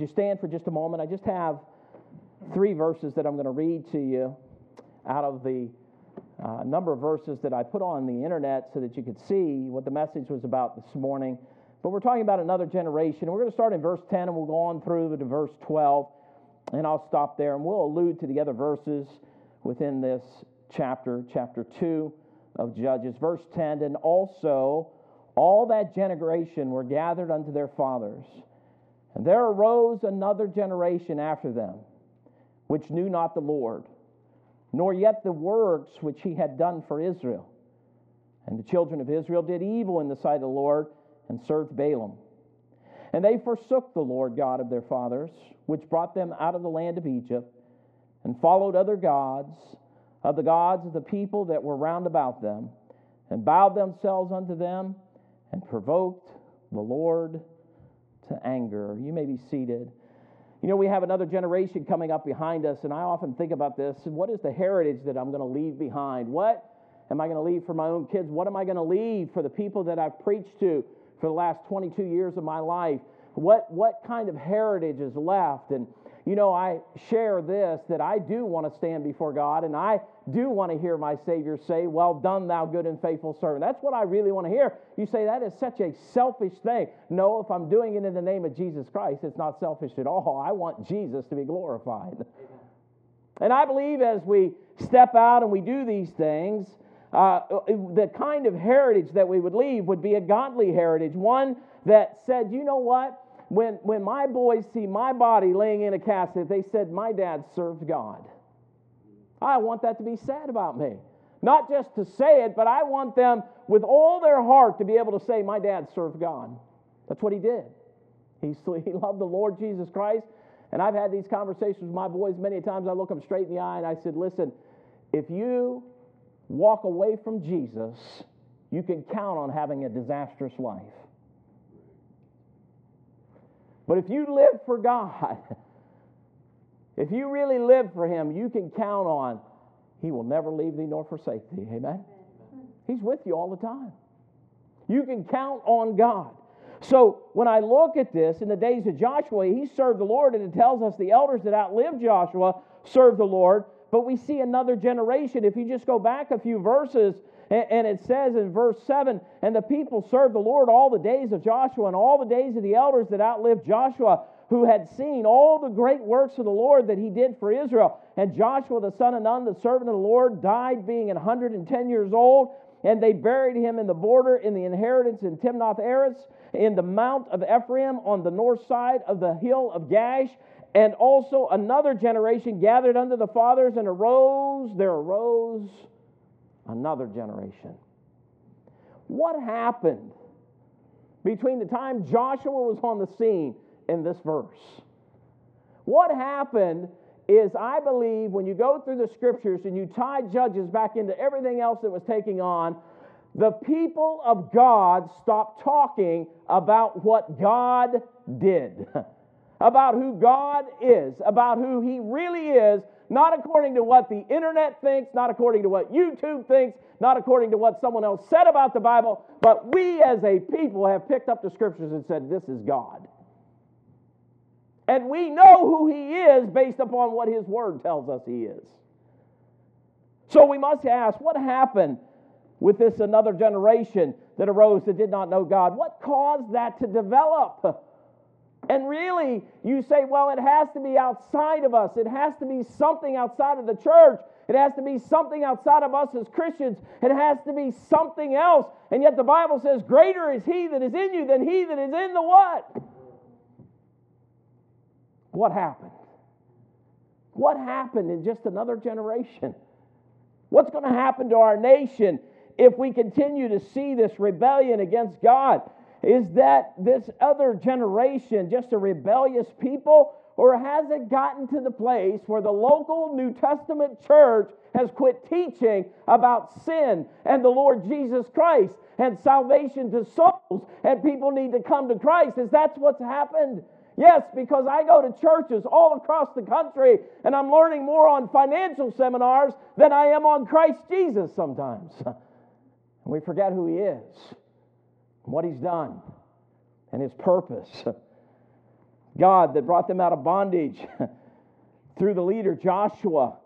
Would you stand for just a moment? I just have three verses that I'm going to read to you out of the uh, number of verses that I put on the internet so that you could see what the message was about this morning. But we're talking about another generation. We're going to start in verse 10 and we'll go on through to verse 12. And I'll stop there and we'll allude to the other verses within this chapter, chapter 2 of Judges. Verse 10 And also all that generation were gathered unto their fathers. And there arose another generation after them, which knew not the Lord, nor yet the works which he had done for Israel. And the children of Israel did evil in the sight of the Lord and served Baalim. And they forsook the Lord God of their fathers, which brought them out of the land of Egypt, and followed other gods, of the gods of the people that were round about them, and bowed themselves unto them, and provoked the Lord to anger. You may be seated. You know, we have another generation coming up behind us, and I often think about this. What is the heritage that I'm going to leave behind? What am I going to leave for my own kids? What am I going to leave for the people that I've preached to for the last 22 years of my life? What, what kind of heritage is left? And you know, I share this that I do want to stand before God and I do want to hear my Savior say, Well done, thou good and faithful servant. That's what I really want to hear. You say that is such a selfish thing. No, if I'm doing it in the name of Jesus Christ, it's not selfish at all. I want Jesus to be glorified. And I believe as we step out and we do these things, uh, the kind of heritage that we would leave would be a godly heritage, one that said, you know what? When, when my boys see my body laying in a casket, they said, My dad served God. I want that to be said about me. Not just to say it, but I want them with all their heart to be able to say, My dad served God. That's what he did. He, he loved the Lord Jesus Christ. And I've had these conversations with my boys many times. I look them straight in the eye and I said, Listen, if you walk away from Jesus, you can count on having a disastrous life. But if you live for God, if you really live for Him, you can count on He will never leave thee nor forsake thee. Amen? He's with you all the time. You can count on God. So when I look at this, in the days of Joshua, he served the Lord, and it tells us the elders that outlived Joshua served the Lord. But we see another generation. If you just go back a few verses, and it says in verse 7 And the people served the Lord all the days of Joshua and all the days of the elders that outlived Joshua, who had seen all the great works of the Lord that he did for Israel. And Joshua the son of Nun, the servant of the Lord, died being 110 years old. And they buried him in the border in the inheritance in Timnath Eres, in the mount of Ephraim on the north side of the hill of Gaash. And also another generation gathered unto the fathers and arose, there arose another generation. What happened between the time Joshua was on the scene in this verse? What happened is, I believe, when you go through the scriptures and you tie Judges back into everything else that was taking on, the people of God stopped talking about what God did, about who God is, about who He really is, not according to what the internet thinks, not according to what YouTube thinks, not according to what someone else said about the Bible, but we as a people have picked up the scriptures and said, This is God. And we know who He is based upon what His Word tells us He is. So we must ask, what happened with this another generation that arose that did not know God? What caused that to develop? And really, you say, well, it has to be outside of us. It has to be something outside of the church. It has to be something outside of us as Christians. It has to be something else. And yet the Bible says, greater is he that is in you than he that is in the what? What happened? What happened in just another generation? What's going to happen to our nation if we continue to see this rebellion against God? Is that this other generation just a rebellious people? Or has it gotten to the place where the local New Testament church has quit teaching about sin and the Lord Jesus Christ and salvation to souls and people need to come to Christ? Is that what's happened? Yes, because I go to churches all across the country and I'm learning more on financial seminars than I am on Christ Jesus sometimes. We forget who He is what he's done and his purpose. God that brought them out of bondage through the leader Joshua,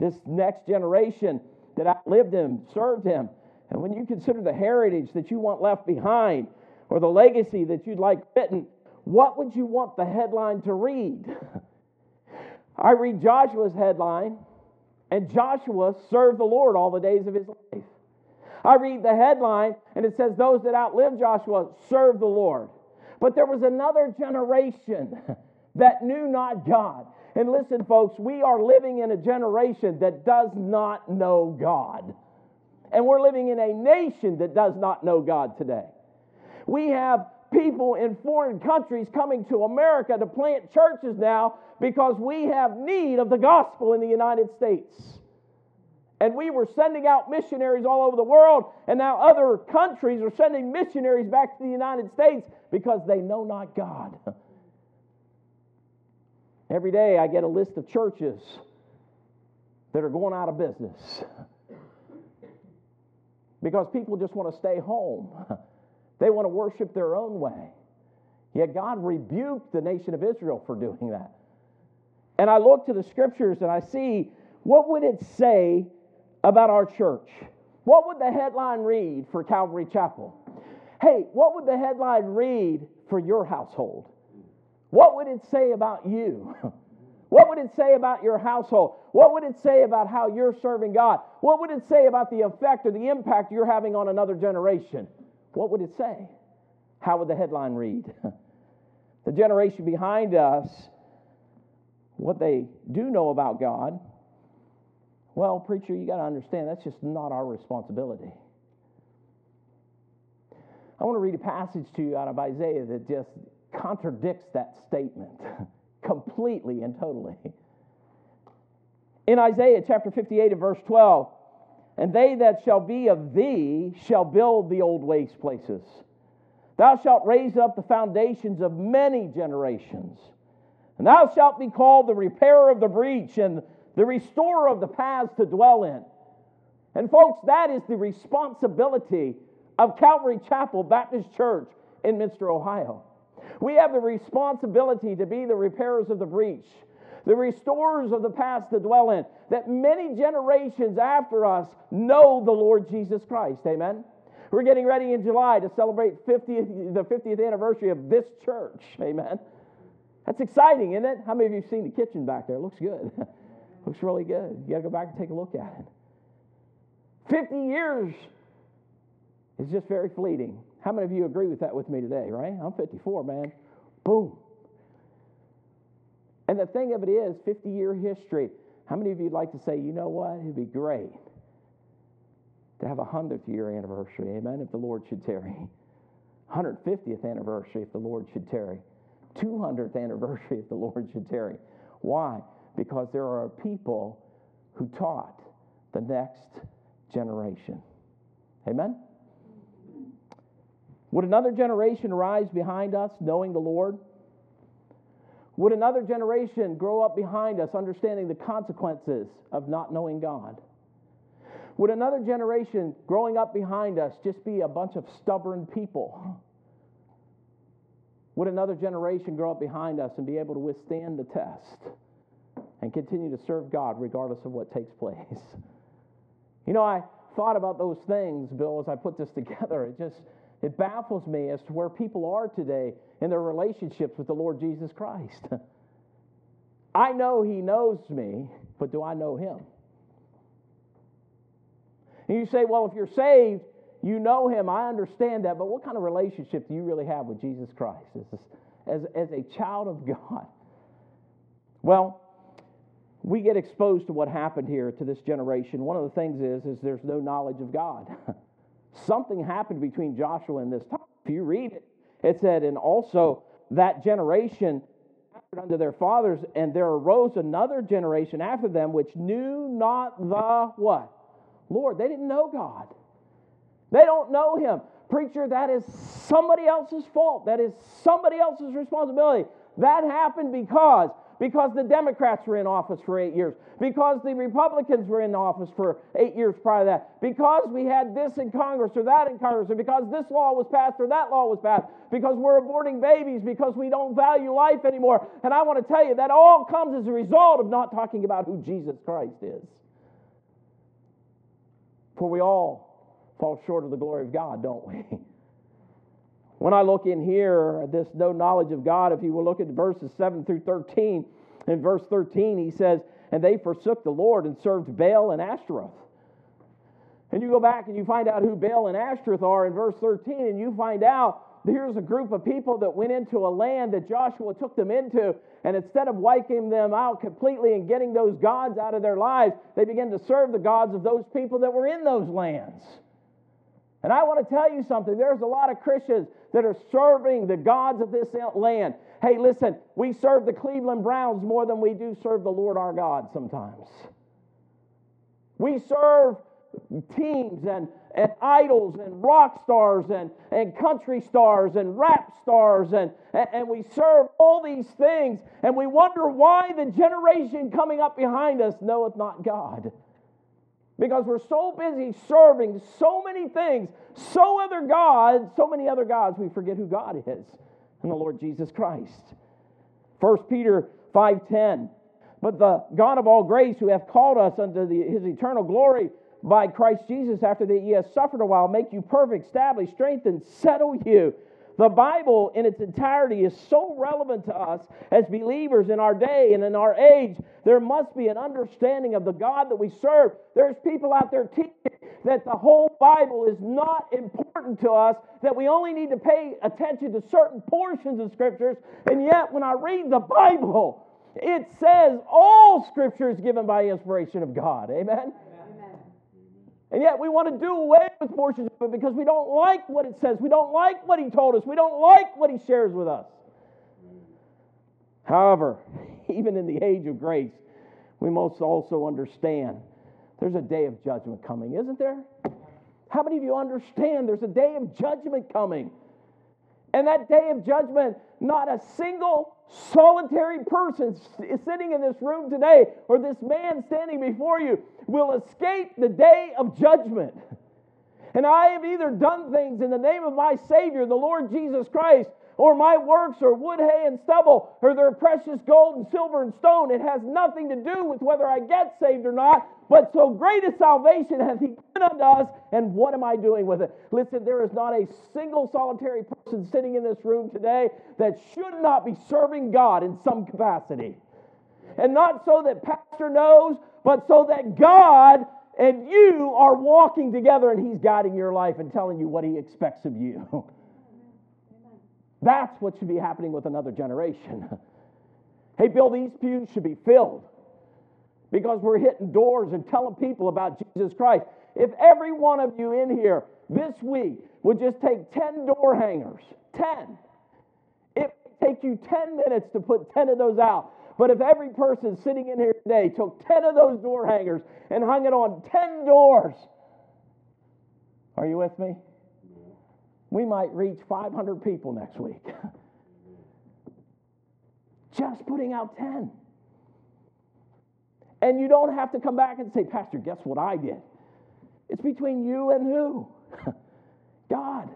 this next generation that outlived him, served him. And when you consider the heritage that you want left behind or the legacy that you'd like written, what would you want the headline to read? I read Joshua's headline, and Joshua served the Lord all the days of his life. I read the headline, and it says, Those that outlived Joshua served the Lord. But there was another generation that knew not God. And listen, folks, we are living in a generation that does not know God. And we're living in a nation that does not know God today. We have people in foreign countries coming to America to plant churches now because we have need of the gospel in the United States. And we were sending out missionaries all over the world, and now other countries are sending missionaries back to the United States because they know not God. Every day I get a list of churches that are going out of business because people just want to stay home. They want to worship their own way. Yet God rebuked the nation of Israel for doing that. And I look to the scriptures and I see what would it say about our church? What would the headline read for Calvary Chapel? Hey, what would the headline read for your household? What would it say about you? What would it say about your household? What would it say about how you're serving God? What would it say about the effect or the impact you're having on another generation? What would it say? How would the headline read? the generation behind us, what they do know about God, well, preacher, you got to understand that's just not our responsibility. I want to read a passage to you out of Isaiah that just contradicts that statement completely and totally. In Isaiah chapter 58 and verse 12, and they that shall be of thee shall build the old waste places. Thou shalt raise up the foundations of many generations. And thou shalt be called the repairer of the breach and the restorer of the paths to dwell in. And, folks, that is the responsibility of Calvary Chapel Baptist Church in Minster, Ohio. We have the responsibility to be the repairers of the breach, the restorers of the past to dwell in, that many generations after us know the Lord Jesus Christ. Amen. We're getting ready in July to celebrate 50th, the 50th anniversary of this church. Amen. That's exciting, isn't it? How many of you have seen the kitchen back there? It looks good. looks really good. You got to go back and take a look at it. 50 years is just very fleeting. How many of you agree with that with me today, right? I'm 54, man. Boom. And the thing of it is, 50 year history. How many of you would like to say, you know what? It'd be great to have a 100th year anniversary, amen, if the Lord should tarry. 150th anniversary if the Lord should tarry. 200th anniversary if the Lord should tarry. Why? Because there are people who taught the next generation. Amen? Would another generation rise behind us knowing the Lord? Would another generation grow up behind us understanding the consequences of not knowing God? Would another generation growing up behind us just be a bunch of stubborn people? Would another generation grow up behind us and be able to withstand the test and continue to serve God regardless of what takes place? You know, I thought about those things, Bill, as I put this together. It just it baffles me as to where people are today in their relationships with the Lord Jesus Christ. I know He knows me, but do I know Him? And you say, well, if you're saved, you know Him. I understand that, but what kind of relationship do you really have with Jesus Christ as, as, as a child of God? Well, we get exposed to what happened here to this generation. One of the things is, is there's no knowledge of God. Something happened between Joshua and this time. If you read it, it said, and also that generation unto their fathers, and there arose another generation after them which knew not the what? Lord. They didn't know God. They don't know him. Preacher, that is somebody else's fault. That is somebody else's responsibility. That happened because because the Democrats were in office for eight years, because the Republicans were in office for eight years prior to that, because we had this in Congress or that in Congress, or because this law was passed or that law was passed, because we're aborting babies, because we don't value life anymore. And I want to tell you that all comes as a result of not talking about who Jesus Christ is. For we all fall short of the glory of God, don't we? When I look in here, this no knowledge of God, if you will look at verses 7 through 13, in verse 13, he says, And they forsook the Lord and served Baal and Ashtaroth. And you go back and you find out who Baal and Ashtaroth are in verse 13, and you find out here's a group of people that went into a land that Joshua took them into, and instead of wiping them out completely and getting those gods out of their lives, they began to serve the gods of those people that were in those lands. And I want to tell you something. There's a lot of Christians that are serving the gods of this land. Hey, listen, we serve the Cleveland Browns more than we do serve the Lord our God sometimes. We serve teams and, and idols and rock stars and, and country stars and rap stars and, and, and we serve all these things and we wonder why the generation coming up behind us knoweth not God. Because we're so busy serving so many things, so other gods, so many other gods, we forget who God is and the Lord Jesus Christ. 1 Peter 5:10. But the God of all grace, who hath called us unto the, his eternal glory by Christ Jesus, after that ye have suffered a while, make you perfect, establish, strengthen, settle you. The Bible in its entirety is so relevant to us as believers in our day and in our age. There must be an understanding of the God that we serve. There's people out there teaching that the whole Bible is not important to us, that we only need to pay attention to certain portions of scriptures. And yet, when I read the Bible, it says all scripture is given by inspiration of God. Amen? And yet we want to do away with portions of it because we don't like what it says. We don't like what he told us. We don't like what he shares with us. However, even in the age of grace, we must also understand there's a day of judgment coming, isn't there? How many of you understand there's a day of judgment coming? And that day of judgment, not a single solitary person sitting in this room today or this man standing before you will escape the day of judgment. And I have either done things in the name of my Savior, the Lord Jesus Christ, or my works are wood, hay, and stubble, or they're precious gold and silver and stone. It has nothing to do with whether I get saved or not. But so great a salvation hath He given unto us, and what am I doing with it? Listen, there is not a single solitary person sitting in this room today that should not be serving God in some capacity. And not so that Pastor knows, but so that God and you are walking together and He's guiding your life and telling you what He expects of you. That's what should be happening with another generation. hey, Bill, these pews should be filled because we're hitting doors and telling people about Jesus Christ. If every one of you in here this week would just take 10 door hangers, 10, it would take you 10 minutes to put 10 of those out. But if every person sitting in here today took 10 of those door hangers and hung it on 10 doors, are you with me? We might reach 500 people next week. Just putting out 10. And you don't have to come back and say, Pastor, guess what I did? It's between you and who? God.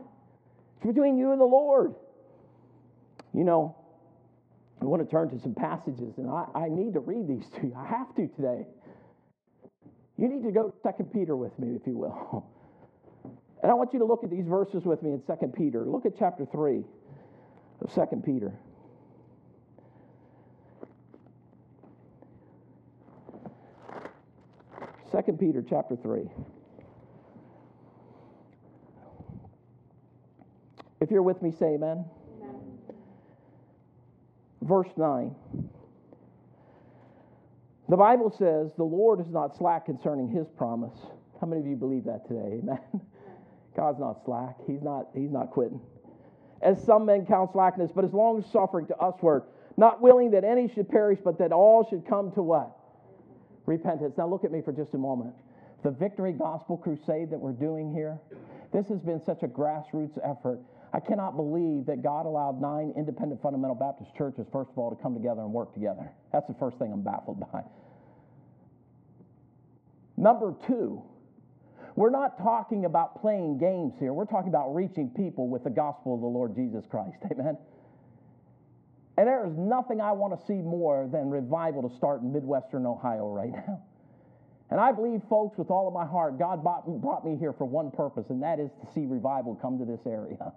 It's between you and the Lord. You know, I want to turn to some passages, and I, I need to read these to you. I have to today. You need to go to 2 Peter with me, if you will. And I want you to look at these verses with me in 2 Peter. Look at chapter 3 of 2 Peter. Second Peter chapter 3. If you're with me, say amen. amen. Verse 9. The Bible says, The Lord is not slack concerning his promise. How many of you believe that today? Amen. God's not slack. He's not, he's not quitting. As some men count slackness, but as long as suffering to us usward, not willing that any should perish, but that all should come to what? repentance. Now, look at me for just a moment. The Victory Gospel Crusade that we're doing here, this has been such a grassroots effort. I cannot believe that God allowed nine independent fundamental Baptist churches, first of all, to come together and work together. That's the first thing I'm baffled by. Number two, we're not talking about playing games here. We're talking about reaching people with the gospel of the Lord Jesus Christ. Amen. And there is nothing I want to see more than revival to start in Midwestern Ohio right now. And I believe, folks, with all of my heart, God brought me here for one purpose, and that is to see revival come to this area.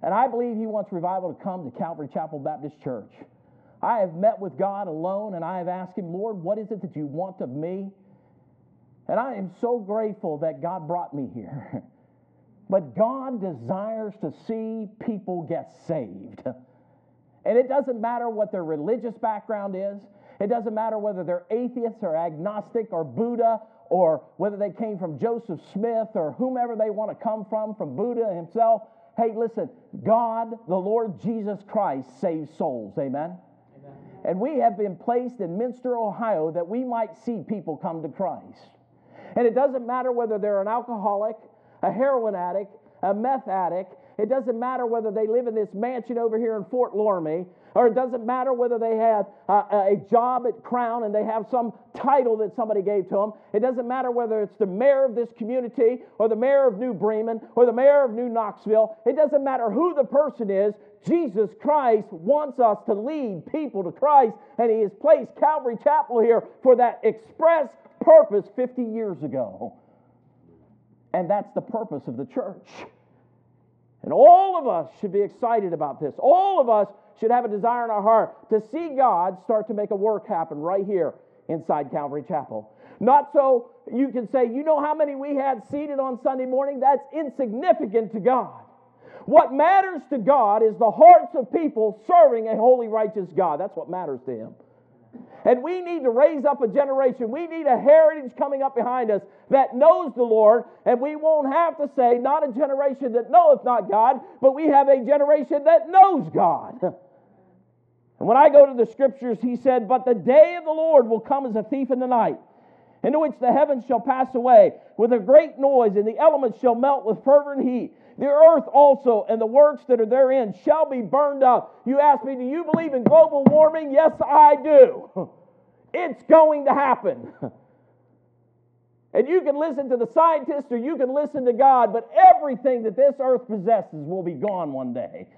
And I believe He wants revival to come to Calvary Chapel Baptist Church. I have met with God alone, and I have asked Him, Lord, what is it that you want of me? And I am so grateful that God brought me here. but God desires to see people get saved. And it doesn't matter what their religious background is, it doesn't matter whether they're atheists or agnostic or Buddha or whether they came from Joseph Smith or whomever they want to come from, from Buddha himself. Hey, listen, God, the Lord Jesus Christ, saves souls. Amen? Amen. And we have been placed in Minster, Ohio, that we might see people come to Christ. And it doesn't matter whether they're an alcoholic, a heroin addict, a meth addict, it doesn't matter whether they live in this mansion over here in Fort Loramie, or it doesn't matter whether they have uh, uh, a job at Crown and they have some title that somebody gave to them. It doesn't matter whether it's the mayor of this community, or the mayor of New Bremen, or the mayor of New Knoxville. It doesn't matter who the person is. Jesus Christ wants us to lead people to Christ, and He has placed Calvary Chapel here for that express purpose 50 years ago. And that's the purpose of the church. And all of us should be excited about this. All of us should have a desire in our heart to see God start to make a work happen right here inside Calvary Chapel. Not so you can say, you know how many we had seated on Sunday morning? That's insignificant to God. What matters to God is the hearts of people serving a holy, righteous God. That's what matters to Him. And we need to raise up a generation. We need a heritage coming up behind us that knows the Lord. And we won't have to say, not a generation that knoweth not God, but we have a generation that knows God. And when I go to the scriptures, he said, But the day of the Lord will come as a thief in the night, into which the heavens shall pass away with a great noise, and the elements shall melt with fervent heat. The earth also and the works that are therein shall be burned up. You ask me, do you believe in global warming? Yes, I do. It's going to happen. And you can listen to the scientists or you can listen to God, but everything that this earth possesses will be gone one day.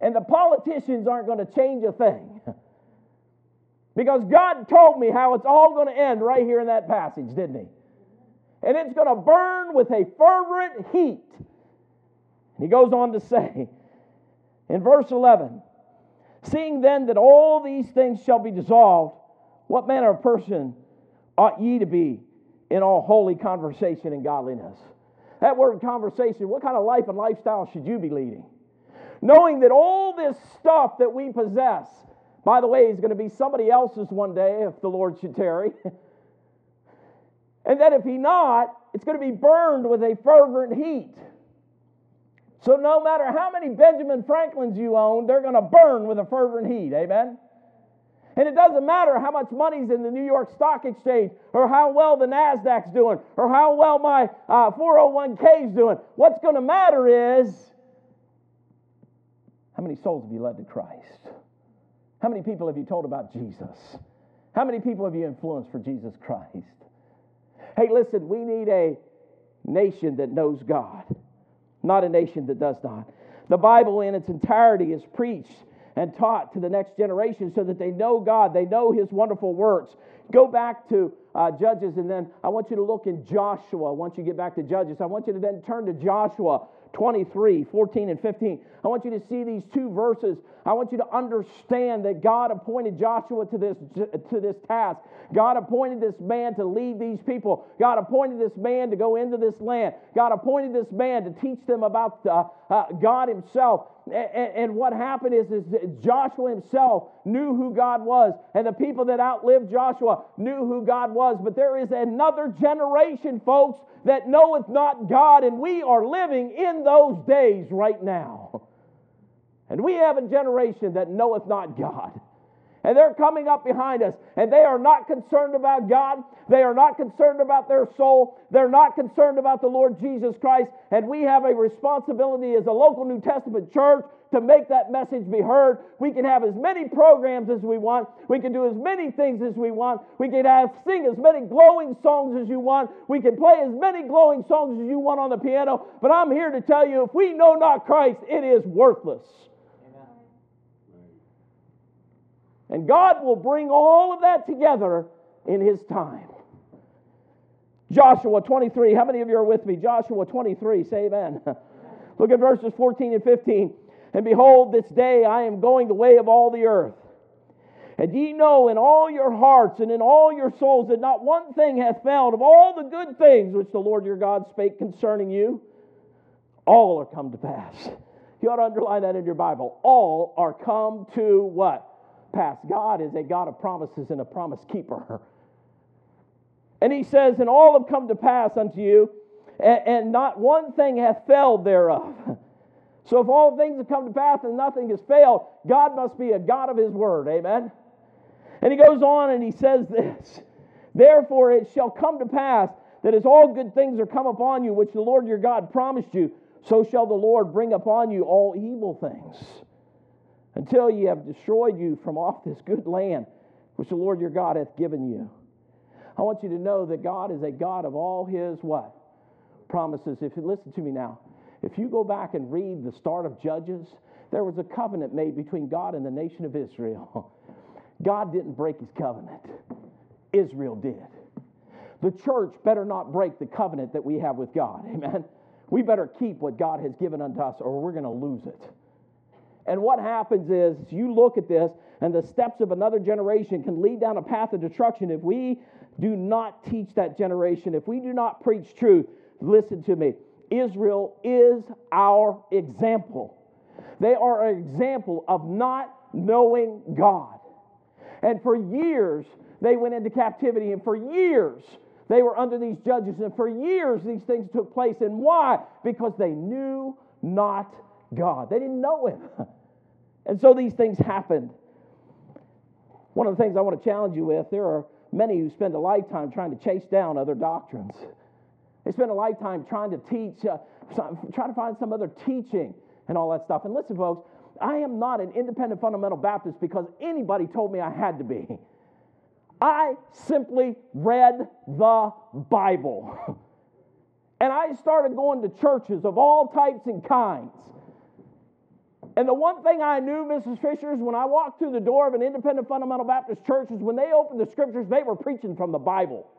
And the politicians aren't going to change a thing. Because God told me how it's all going to end right here in that passage, didn't He? and it's going to burn with a fervent heat. He goes on to say in verse 11 Seeing then that all these things shall be dissolved, what manner of person ought ye to be in all holy conversation and godliness? That word conversation, what kind of life and lifestyle should you be leading? Knowing that all this stuff that we possess, by the way, is going to be somebody else's one day if the Lord should tarry. And that if he not, it's going to be burned with a fervent heat. So no matter how many Benjamin Franklins you own, they're going to burn with a fervent heat. Amen? And it doesn't matter how much money's in the New York Stock Exchange, or how well the NASDAQ's doing, or how well my uh, 401k's doing. What's going to matter is how many souls have you led to Christ? How many people have you told about Jesus? How many people have you influenced for Jesus Christ? Hey, listen, we need a nation that knows God, not a nation that does not. The Bible in its entirety is preached and taught to the next generation so that they know God, they know His wonderful works. Go back to uh, Judges, and then I want you to look in Joshua. Once you get back to Judges, I want you to then turn to Joshua 23, 14, and 15. I want you to see these two verses. I want you to understand that God appointed Joshua to this, to this task. God appointed this man to lead these people. God appointed this man to go into this land. God appointed this man to teach them about uh, uh, God Himself. And, and, what happened is, is Joshua himself knew who God was, and the people that outlived Joshua knew who God was. But there is another generation, folks, that knoweth not God, and we are living in those days right now. And we have a generation that knoweth not God. And they're coming up behind us, and they are not concerned about God. They are not concerned about their soul. They're not concerned about the Lord Jesus Christ. And we have a responsibility as a local New Testament church to make that message be heard. We can have as many programs as we want. We can do as many things as we want. We can have sing as many glowing songs as you want. We can play as many glowing songs as you want on the piano. But I'm here to tell you if we know not Christ, it is worthless. And God will bring all of that together in His time. Joshua 23. How many of you are with me? Joshua 23. Say amen. Look at verses 14 and 15. And behold, this day I am going the way of all the earth. And ye know in all your hearts and in all your souls that not one thing hath failed of all the good things which the Lord your God spake concerning you, all are come to pass. You ought to underline that in your Bible. All are come to what? Pass. God is a God of promises and a promise keeper. And he says, And all have come to pass unto you, and, and not one thing hath failed thereof. So if all things have come to pass and nothing has failed, God must be a God of his word. Amen. And he goes on and he says this Therefore it shall come to pass that as all good things are come upon you, which the Lord your God promised you, so shall the Lord bring upon you all evil things, until ye have destroyed you from off this good land which the Lord your God hath given you. I want you to know that God is a God of all his what? Promises. If you listen to me now, if you go back and read the start of Judges, there was a covenant made between God and the nation of Israel. God didn't break his covenant, Israel did. The church better not break the covenant that we have with God. Amen. We better keep what God has given unto us, or we're going to lose it. And what happens is, you look at this, and the steps of another generation can lead down a path of destruction if we do not teach that generation, if we do not preach truth. Listen to me. Israel is our example. They are an example of not knowing God. And for years, they went into captivity, and for years, they were under these judges, and for years, these things took place. And why? Because they knew not God. They didn't know Him. And so these things happened. One of the things I want to challenge you with there are many who spend a lifetime trying to chase down other doctrines. They spend a lifetime trying to teach, uh, trying to find some other teaching and all that stuff. And listen, folks, I am not an independent fundamental Baptist because anybody told me I had to be. I simply read the Bible. And I started going to churches of all types and kinds. And the one thing I knew, Mrs. Fisher, is when I walked through the door of an independent fundamental Baptist church, is when they opened the scriptures, they were preaching from the Bible.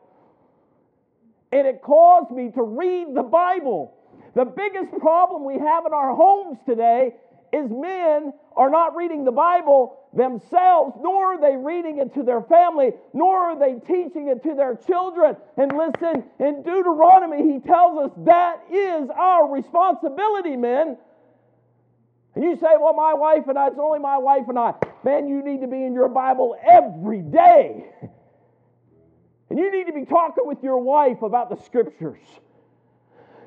And it caused me to read the Bible. The biggest problem we have in our homes today is men are not reading the Bible themselves, nor are they reading it to their family, nor are they teaching it to their children. And listen, in Deuteronomy, he tells us that is our responsibility, men. And you say, well, my wife and I, it's only my wife and I. Man, you need to be in your Bible every day. And you need to be talking with your wife about the scriptures.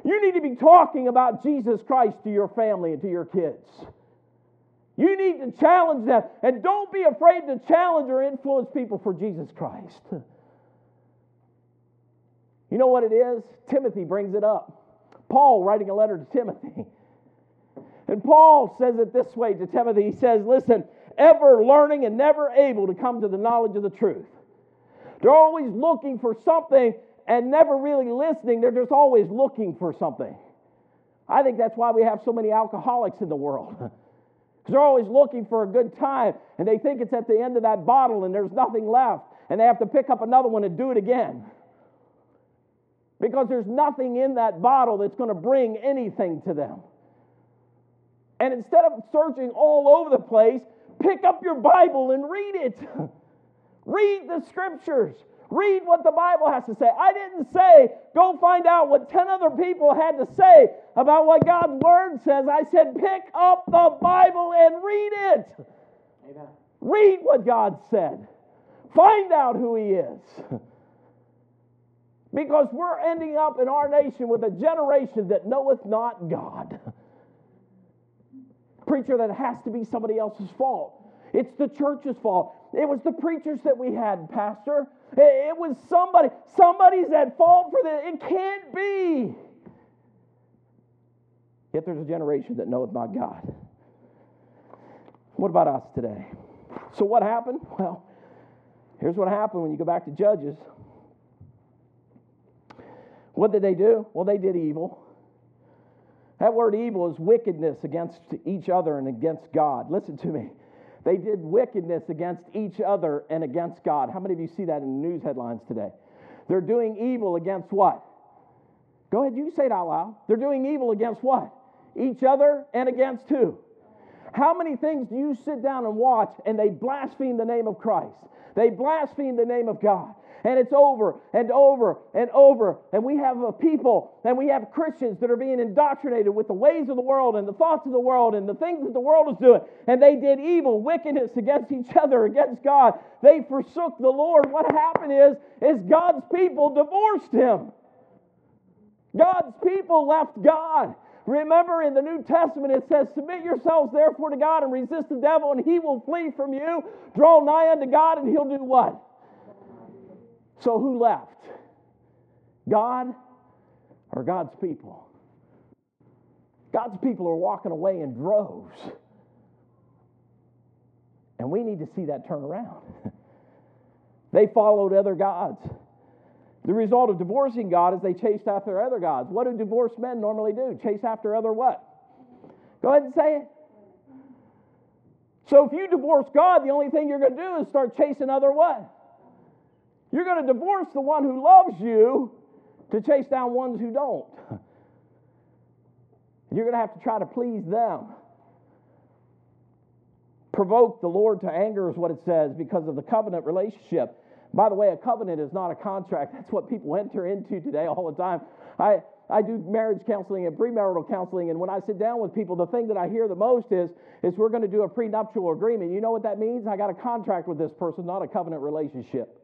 You need to be talking about Jesus Christ to your family and to your kids. You need to challenge them. And don't be afraid to challenge or influence people for Jesus Christ. You know what it is? Timothy brings it up. Paul writing a letter to Timothy. And Paul says it this way to Timothy. He says, Listen, ever learning and never able to come to the knowledge of the truth. They're always looking for something and never really listening. They're just always looking for something. I think that's why we have so many alcoholics in the world. Because they're always looking for a good time and they think it's at the end of that bottle and there's nothing left and they have to pick up another one and do it again. Because there's nothing in that bottle that's going to bring anything to them. And instead of searching all over the place, pick up your Bible and read it. read the scriptures. Read what the Bible has to say. I didn't say go find out what 10 other people had to say about what God's Word says. I said pick up the Bible and read it. Amen. Read what God said. Find out who He is. because we're ending up in our nation with a generation that knoweth not God. Preacher, that has to be somebody else's fault. It's the church's fault. It was the preachers that we had, Pastor. It was somebody. Somebody's at fault for this. It can't be. Yet there's a generation that knoweth not God. What about us today? So, what happened? Well, here's what happened when you go back to Judges. What did they do? Well, they did evil. That word evil is wickedness against each other and against God. Listen to me. They did wickedness against each other and against God. How many of you see that in the news headlines today? They're doing evil against what? Go ahead, you say it out loud. They're doing evil against what? Each other and against who? How many things do you sit down and watch and they blaspheme the name of Christ? They blaspheme the name of God and it's over and over and over. And we have a people and we have Christians that are being indoctrinated with the ways of the world and the thoughts of the world and the things that the world is doing. And they did evil, wickedness against each other, against God. They forsook the Lord. What happened is, is God's people divorced him. God's people left God. Remember in the New Testament it says, Submit yourselves therefore to God and resist the devil, and he will flee from you. Draw nigh unto God, and he'll do what? So who left? God or God's people? God's people are walking away in droves. And we need to see that turn around. they followed other gods. The result of divorcing God is they chased after other gods. What do divorced men normally do? Chase after other what? Go ahead and say it. So if you divorce God, the only thing you're going to do is start chasing other what? You're going to divorce the one who loves you to chase down ones who don't. You're going to have to try to please them. Provoke the Lord to anger is what it says because of the covenant relationship. By the way, a covenant is not a contract. That's what people enter into today all the time. I, I do marriage counseling and premarital counseling, and when I sit down with people, the thing that I hear the most is, is we're going to do a prenuptial agreement. You know what that means? I got a contract with this person, not a covenant relationship.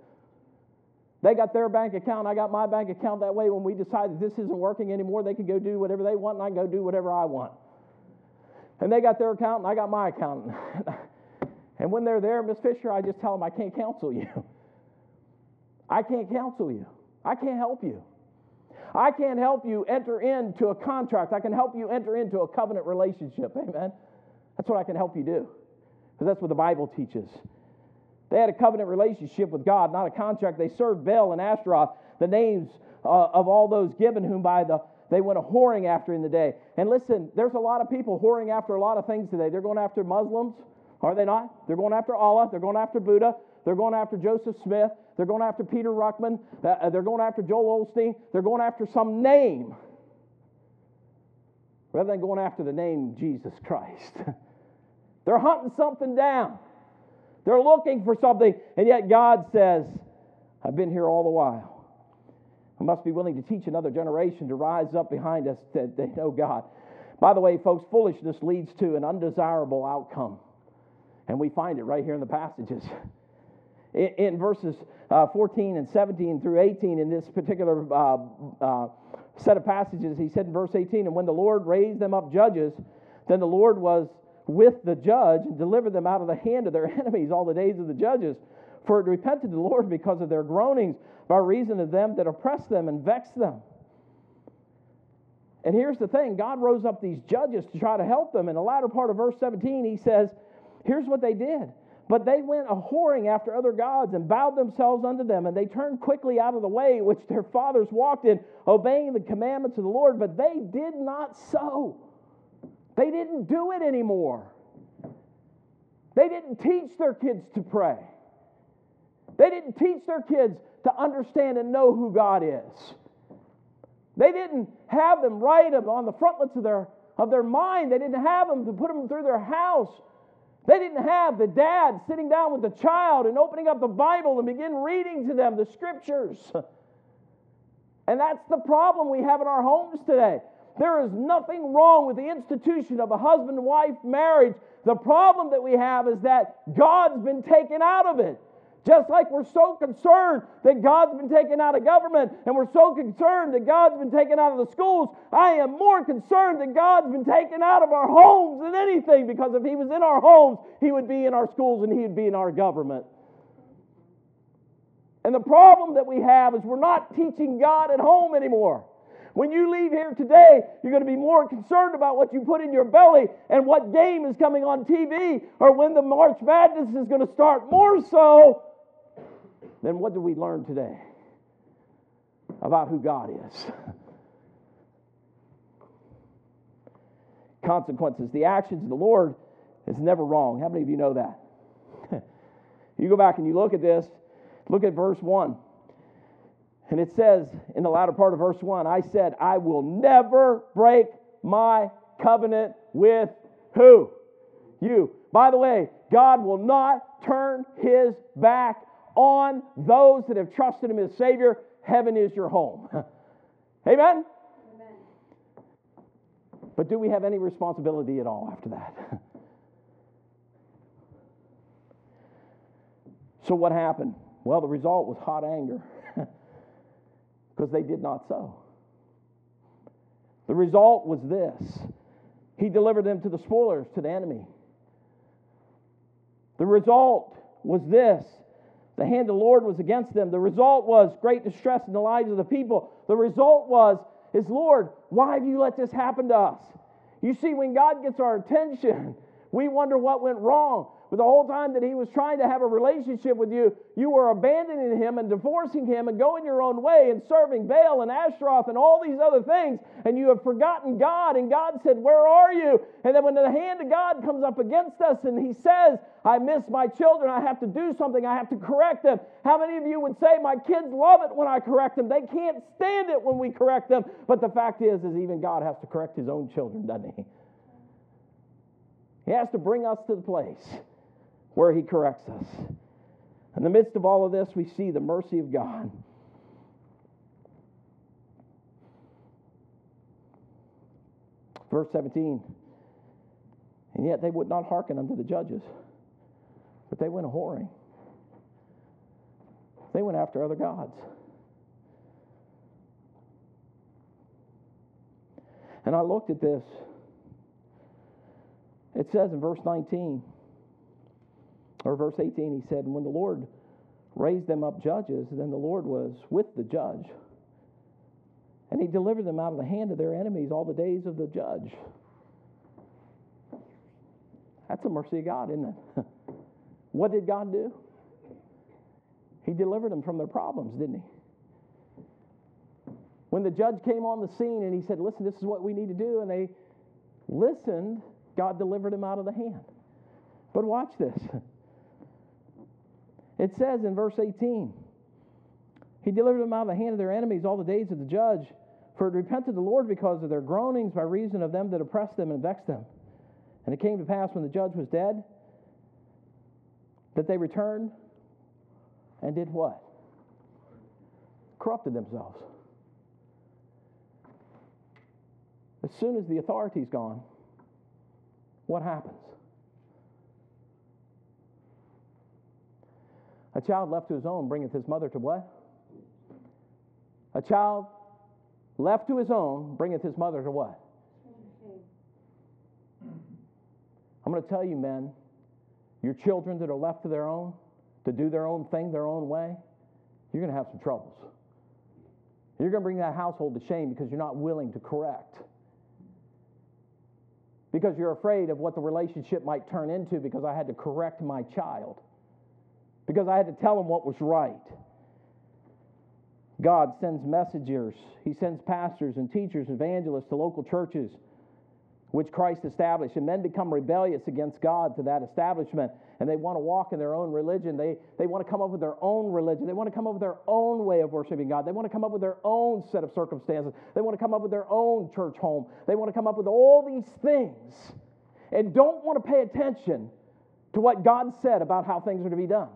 They got their bank account, I got my bank account. That way, when we decide that this isn't working anymore, they can go do whatever they want, and I can go do whatever I want. And they got their account, and I got my account. and when they're there, Miss Fisher, I just tell them I can't counsel you. I can't counsel you. I can't help you. I can't help you enter into a contract. I can help you enter into a covenant relationship. Amen. That's what I can help you do. Because that's what the Bible teaches. They had a covenant relationship with God, not a contract. They served Baal and Ashtaroth, the names uh, of all those given whom by the they went a whoring after in the day. And listen, there's a lot of people whoring after a lot of things today. They're going after Muslims, are they not? They're going after Allah. They're going after Buddha. They're going after Joseph Smith. They're going after Peter Ruckman. Uh, they're going after Joel Osteen. They're going after some name rather than going after the name Jesus Christ. they're hunting something down. They're looking for something, and yet God says, I've been here all the while. I must be willing to teach another generation to rise up behind us that they know God. By the way, folks, foolishness leads to an undesirable outcome. And we find it right here in the passages. In, in verses uh, 14 and 17 through 18, in this particular uh, uh, set of passages, he said in verse 18, And when the Lord raised them up judges, then the Lord was with the judge and deliver them out of the hand of their enemies all the days of the judges. For it repented the Lord because of their groanings by reason of them that oppressed them and vexed them. And here's the thing God rose up these judges to try to help them. In the latter part of verse 17, he says, Here's what they did. But they went a whoring after other gods and bowed themselves unto them, and they turned quickly out of the way which their fathers walked in, obeying the commandments of the Lord. But they did not so. They didn't do it anymore. They didn't teach their kids to pray. They didn't teach their kids to understand and know who God is. They didn't have them write them on the frontlets of their, of their mind. They didn't have them to put them through their house. They didn't have the dad sitting down with the child and opening up the Bible and begin reading to them the scriptures. And that's the problem we have in our homes today. There is nothing wrong with the institution of a husband wife marriage. The problem that we have is that God's been taken out of it. Just like we're so concerned that God's been taken out of government and we're so concerned that God's been taken out of the schools, I am more concerned that God's been taken out of our homes than anything because if He was in our homes, He would be in our schools and He would be in our government. And the problem that we have is we're not teaching God at home anymore. When you leave here today, you're going to be more concerned about what you put in your belly and what game is coming on TV or when the March Madness is going to start, more so than what do we learn today about who God is. Consequences. The actions of the Lord is never wrong. How many of you know that? you go back and you look at this, look at verse 1. And it says in the latter part of verse 1 I said, I will never break my covenant with who? You. By the way, God will not turn his back on those that have trusted him as Savior. Heaven is your home. Amen? Amen? But do we have any responsibility at all after that? so, what happened? Well, the result was hot anger because they did not sow. The result was this He delivered them to the spoilers, to the enemy. The result was this the hand of the Lord was against them. The result was great distress in the lives of the people. The result was, is Lord, why have you let this happen to us? You see, when God gets our attention, we wonder what went wrong. But the whole time that he was trying to have a relationship with you, you were abandoning him and divorcing him and going your own way and serving Baal and Ashtaroth and all these other things. And you have forgotten God. And God said, Where are you? And then when the hand of God comes up against us and he says, I miss my children, I have to do something, I have to correct them. How many of you would say, My kids love it when I correct them? They can't stand it when we correct them. But the fact is, is even God has to correct his own children, doesn't he? He has to bring us to the place where He corrects us. In the midst of all of this, we see the mercy of God. Verse 17. And yet they would not hearken unto the judges, but they went whoring. They went after other gods. And I looked at this. It says in verse 19, or verse 18, he said, when the Lord raised them up judges, then the Lord was with the judge. And he delivered them out of the hand of their enemies all the days of the judge. That's a mercy of God, isn't it? what did God do? He delivered them from their problems, didn't he? When the judge came on the scene and he said, Listen, this is what we need to do, and they listened, God delivered them out of the hand. But watch this. It says in verse 18, He delivered them out of the hand of their enemies all the days of the judge, for it repented the Lord because of their groanings by reason of them that oppressed them and vexed them. And it came to pass when the judge was dead that they returned and did what? Corrupted themselves. As soon as the authority's gone, what happens? A child left to his own bringeth his mother to what? A child left to his own bringeth his mother to what? I'm going to tell you, men, your children that are left to their own, to do their own thing their own way, you're going to have some troubles. You're going to bring that household to shame because you're not willing to correct. Because you're afraid of what the relationship might turn into because I had to correct my child because I had to tell them what was right. God sends messengers, He sends pastors and teachers, evangelists to local churches which Christ established. And men become rebellious against God to that establishment. And they want to walk in their own religion. They, they want to come up with their own religion. They want to come up with their own way of worshiping God. They want to come up with their own set of circumstances. They want to come up with their own church home. They want to come up with all these things and don't want to pay attention to what God said about how things are to be done.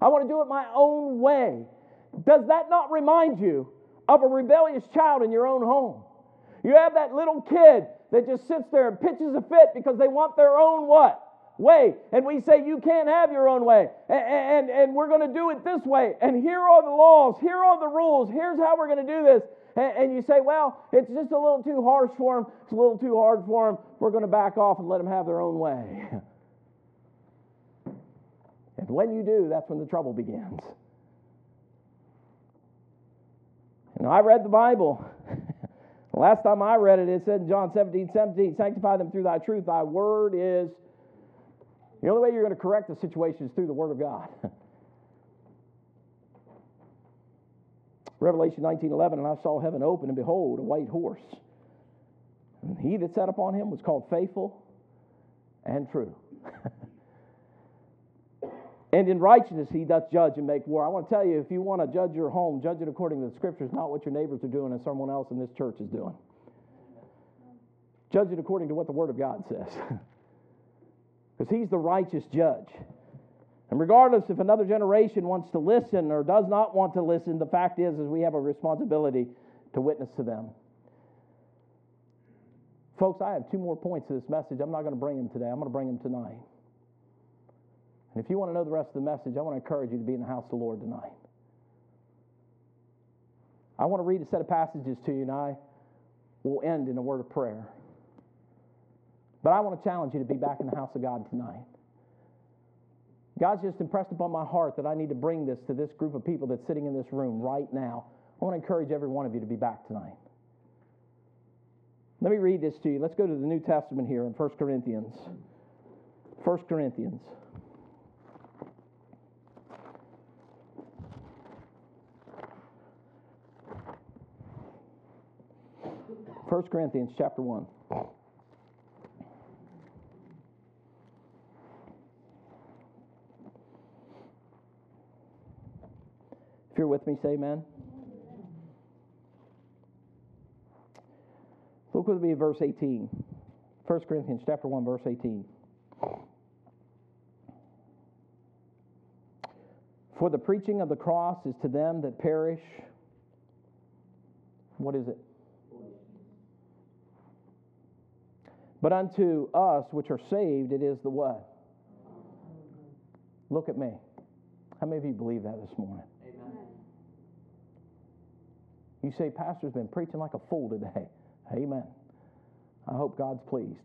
I want to do it my own way. Does that not remind you of a rebellious child in your own home? You have that little kid that just sits there and pitches a fit because they want their own what? way. And we say, You can't have your own way. And, and, and we're going to do it this way. And here are the laws. Here are the rules. Here's how we're going to do this. And, and you say, Well, it's just a little too harsh for them. It's a little too hard for them. We're going to back off and let them have their own way. and when you do, that's when the trouble begins. And I read the Bible. the Last time I read it, it said in John 17, 17, sanctify them through thy truth. Thy word is. The only way you're going to correct the situation is through the word of God. Revelation 19, 11, and I saw heaven open, and behold, a white horse. And he that sat upon him was called faithful and true. And in righteousness he doth judge and make war. I want to tell you, if you want to judge your home, judge it according to the scriptures, not what your neighbors are doing and someone else in this church is doing. Judge it according to what the Word of God says. Because he's the righteous judge. And regardless if another generation wants to listen or does not want to listen, the fact is, is we have a responsibility to witness to them. Folks, I have two more points to this message. I'm not going to bring them today. I'm going to bring them tonight. And if you want to know the rest of the message, I want to encourage you to be in the house of the Lord tonight. I want to read a set of passages to you, and I will end in a word of prayer. But I want to challenge you to be back in the house of God tonight. God's just impressed upon my heart that I need to bring this to this group of people that's sitting in this room right now. I want to encourage every one of you to be back tonight. Let me read this to you. Let's go to the New Testament here in 1 Corinthians. 1 Corinthians. 1 Corinthians chapter 1. If you're with me, say amen. Look with me at verse 18. 1 Corinthians chapter 1, verse 18. For the preaching of the cross is to them that perish. What is it? But unto us which are saved, it is the what? Look at me. How many of you believe that this morning? Amen. You say, Pastor's been preaching like a fool today. Amen. I hope God's pleased.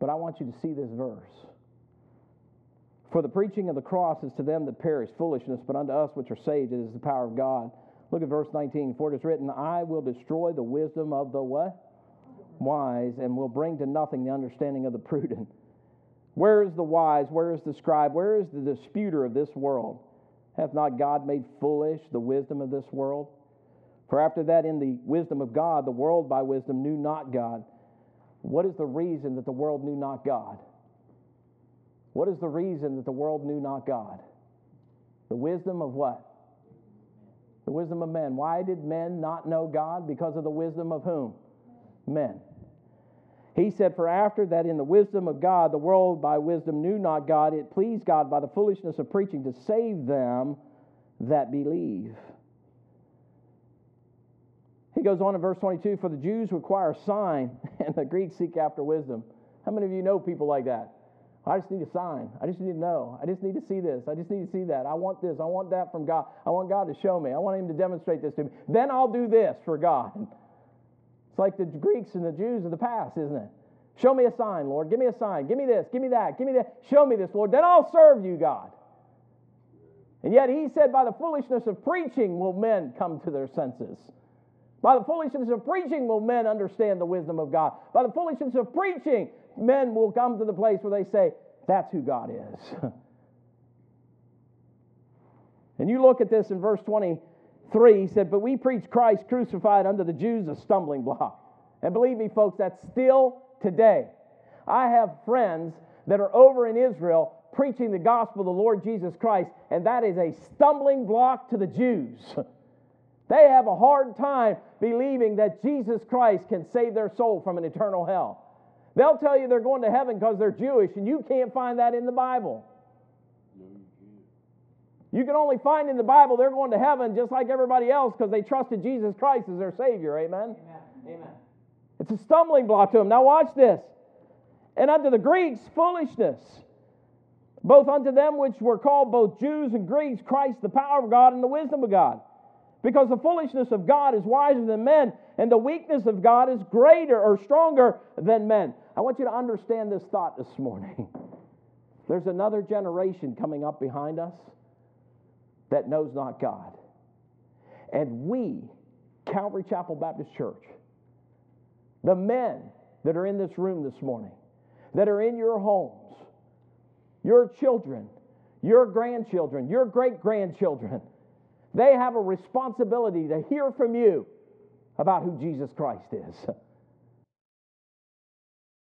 But I want you to see this verse. For the preaching of the cross is to them that perish foolishness, but unto us which are saved it is the power of God. Look at verse 19. For it is written, I will destroy the wisdom of the what? Wise, and will bring to nothing the understanding of the prudent. Where is the wise? Where is the scribe? Where is the disputer of this world? Hath not God made foolish the wisdom of this world? For after that, in the wisdom of God, the world by wisdom knew not God. What is the reason that the world knew not God? What is the reason that the world knew not God? The wisdom of what? The wisdom of men. Why did men not know God? Because of the wisdom of whom? Men. He said, For after that in the wisdom of God, the world by wisdom knew not God, it pleased God by the foolishness of preaching to save them that believe. He goes on in verse 22 For the Jews require a sign, and the Greeks seek after wisdom. How many of you know people like that? I just need a sign. I just need to know. I just need to see this. I just need to see that. I want this. I want that from God. I want God to show me. I want Him to demonstrate this to me. Then I'll do this for God. It's like the Greeks and the Jews of the past, isn't it? Show me a sign, Lord. Give me a sign. Give me this. Give me that. Give me that. Show me this, Lord. Then I'll serve you, God. And yet He said, by the foolishness of preaching will men come to their senses. By the foolishness of preaching will men understand the wisdom of God. By the foolishness of preaching men will come to the place where they say, that's who God is. and you look at this in verse 23, he said, But we preach Christ crucified unto the Jews a stumbling block. And believe me, folks, that's still today. I have friends that are over in Israel preaching the gospel of the Lord Jesus Christ, and that is a stumbling block to the Jews. They have a hard time believing that Jesus Christ can save their soul from an eternal hell. They'll tell you they're going to heaven because they're Jewish, and you can't find that in the Bible. you, can only find in the Bible they're going to heaven just like everybody else because they trusted Jesus Christ as their Savior. Amen? Amen. Amen. It's a stumbling block to them. Now, watch this. And unto the Greeks, foolishness. Both unto them which were called both Jews and Greeks, Christ, the power of God and the wisdom of God. Because the foolishness of God is wiser than men, and the weakness of God is greater or stronger than men. I want you to understand this thought this morning. There's another generation coming up behind us that knows not God. And we, Calvary Chapel Baptist Church, the men that are in this room this morning, that are in your homes, your children, your grandchildren, your great grandchildren, they have a responsibility to hear from you about who Jesus Christ is.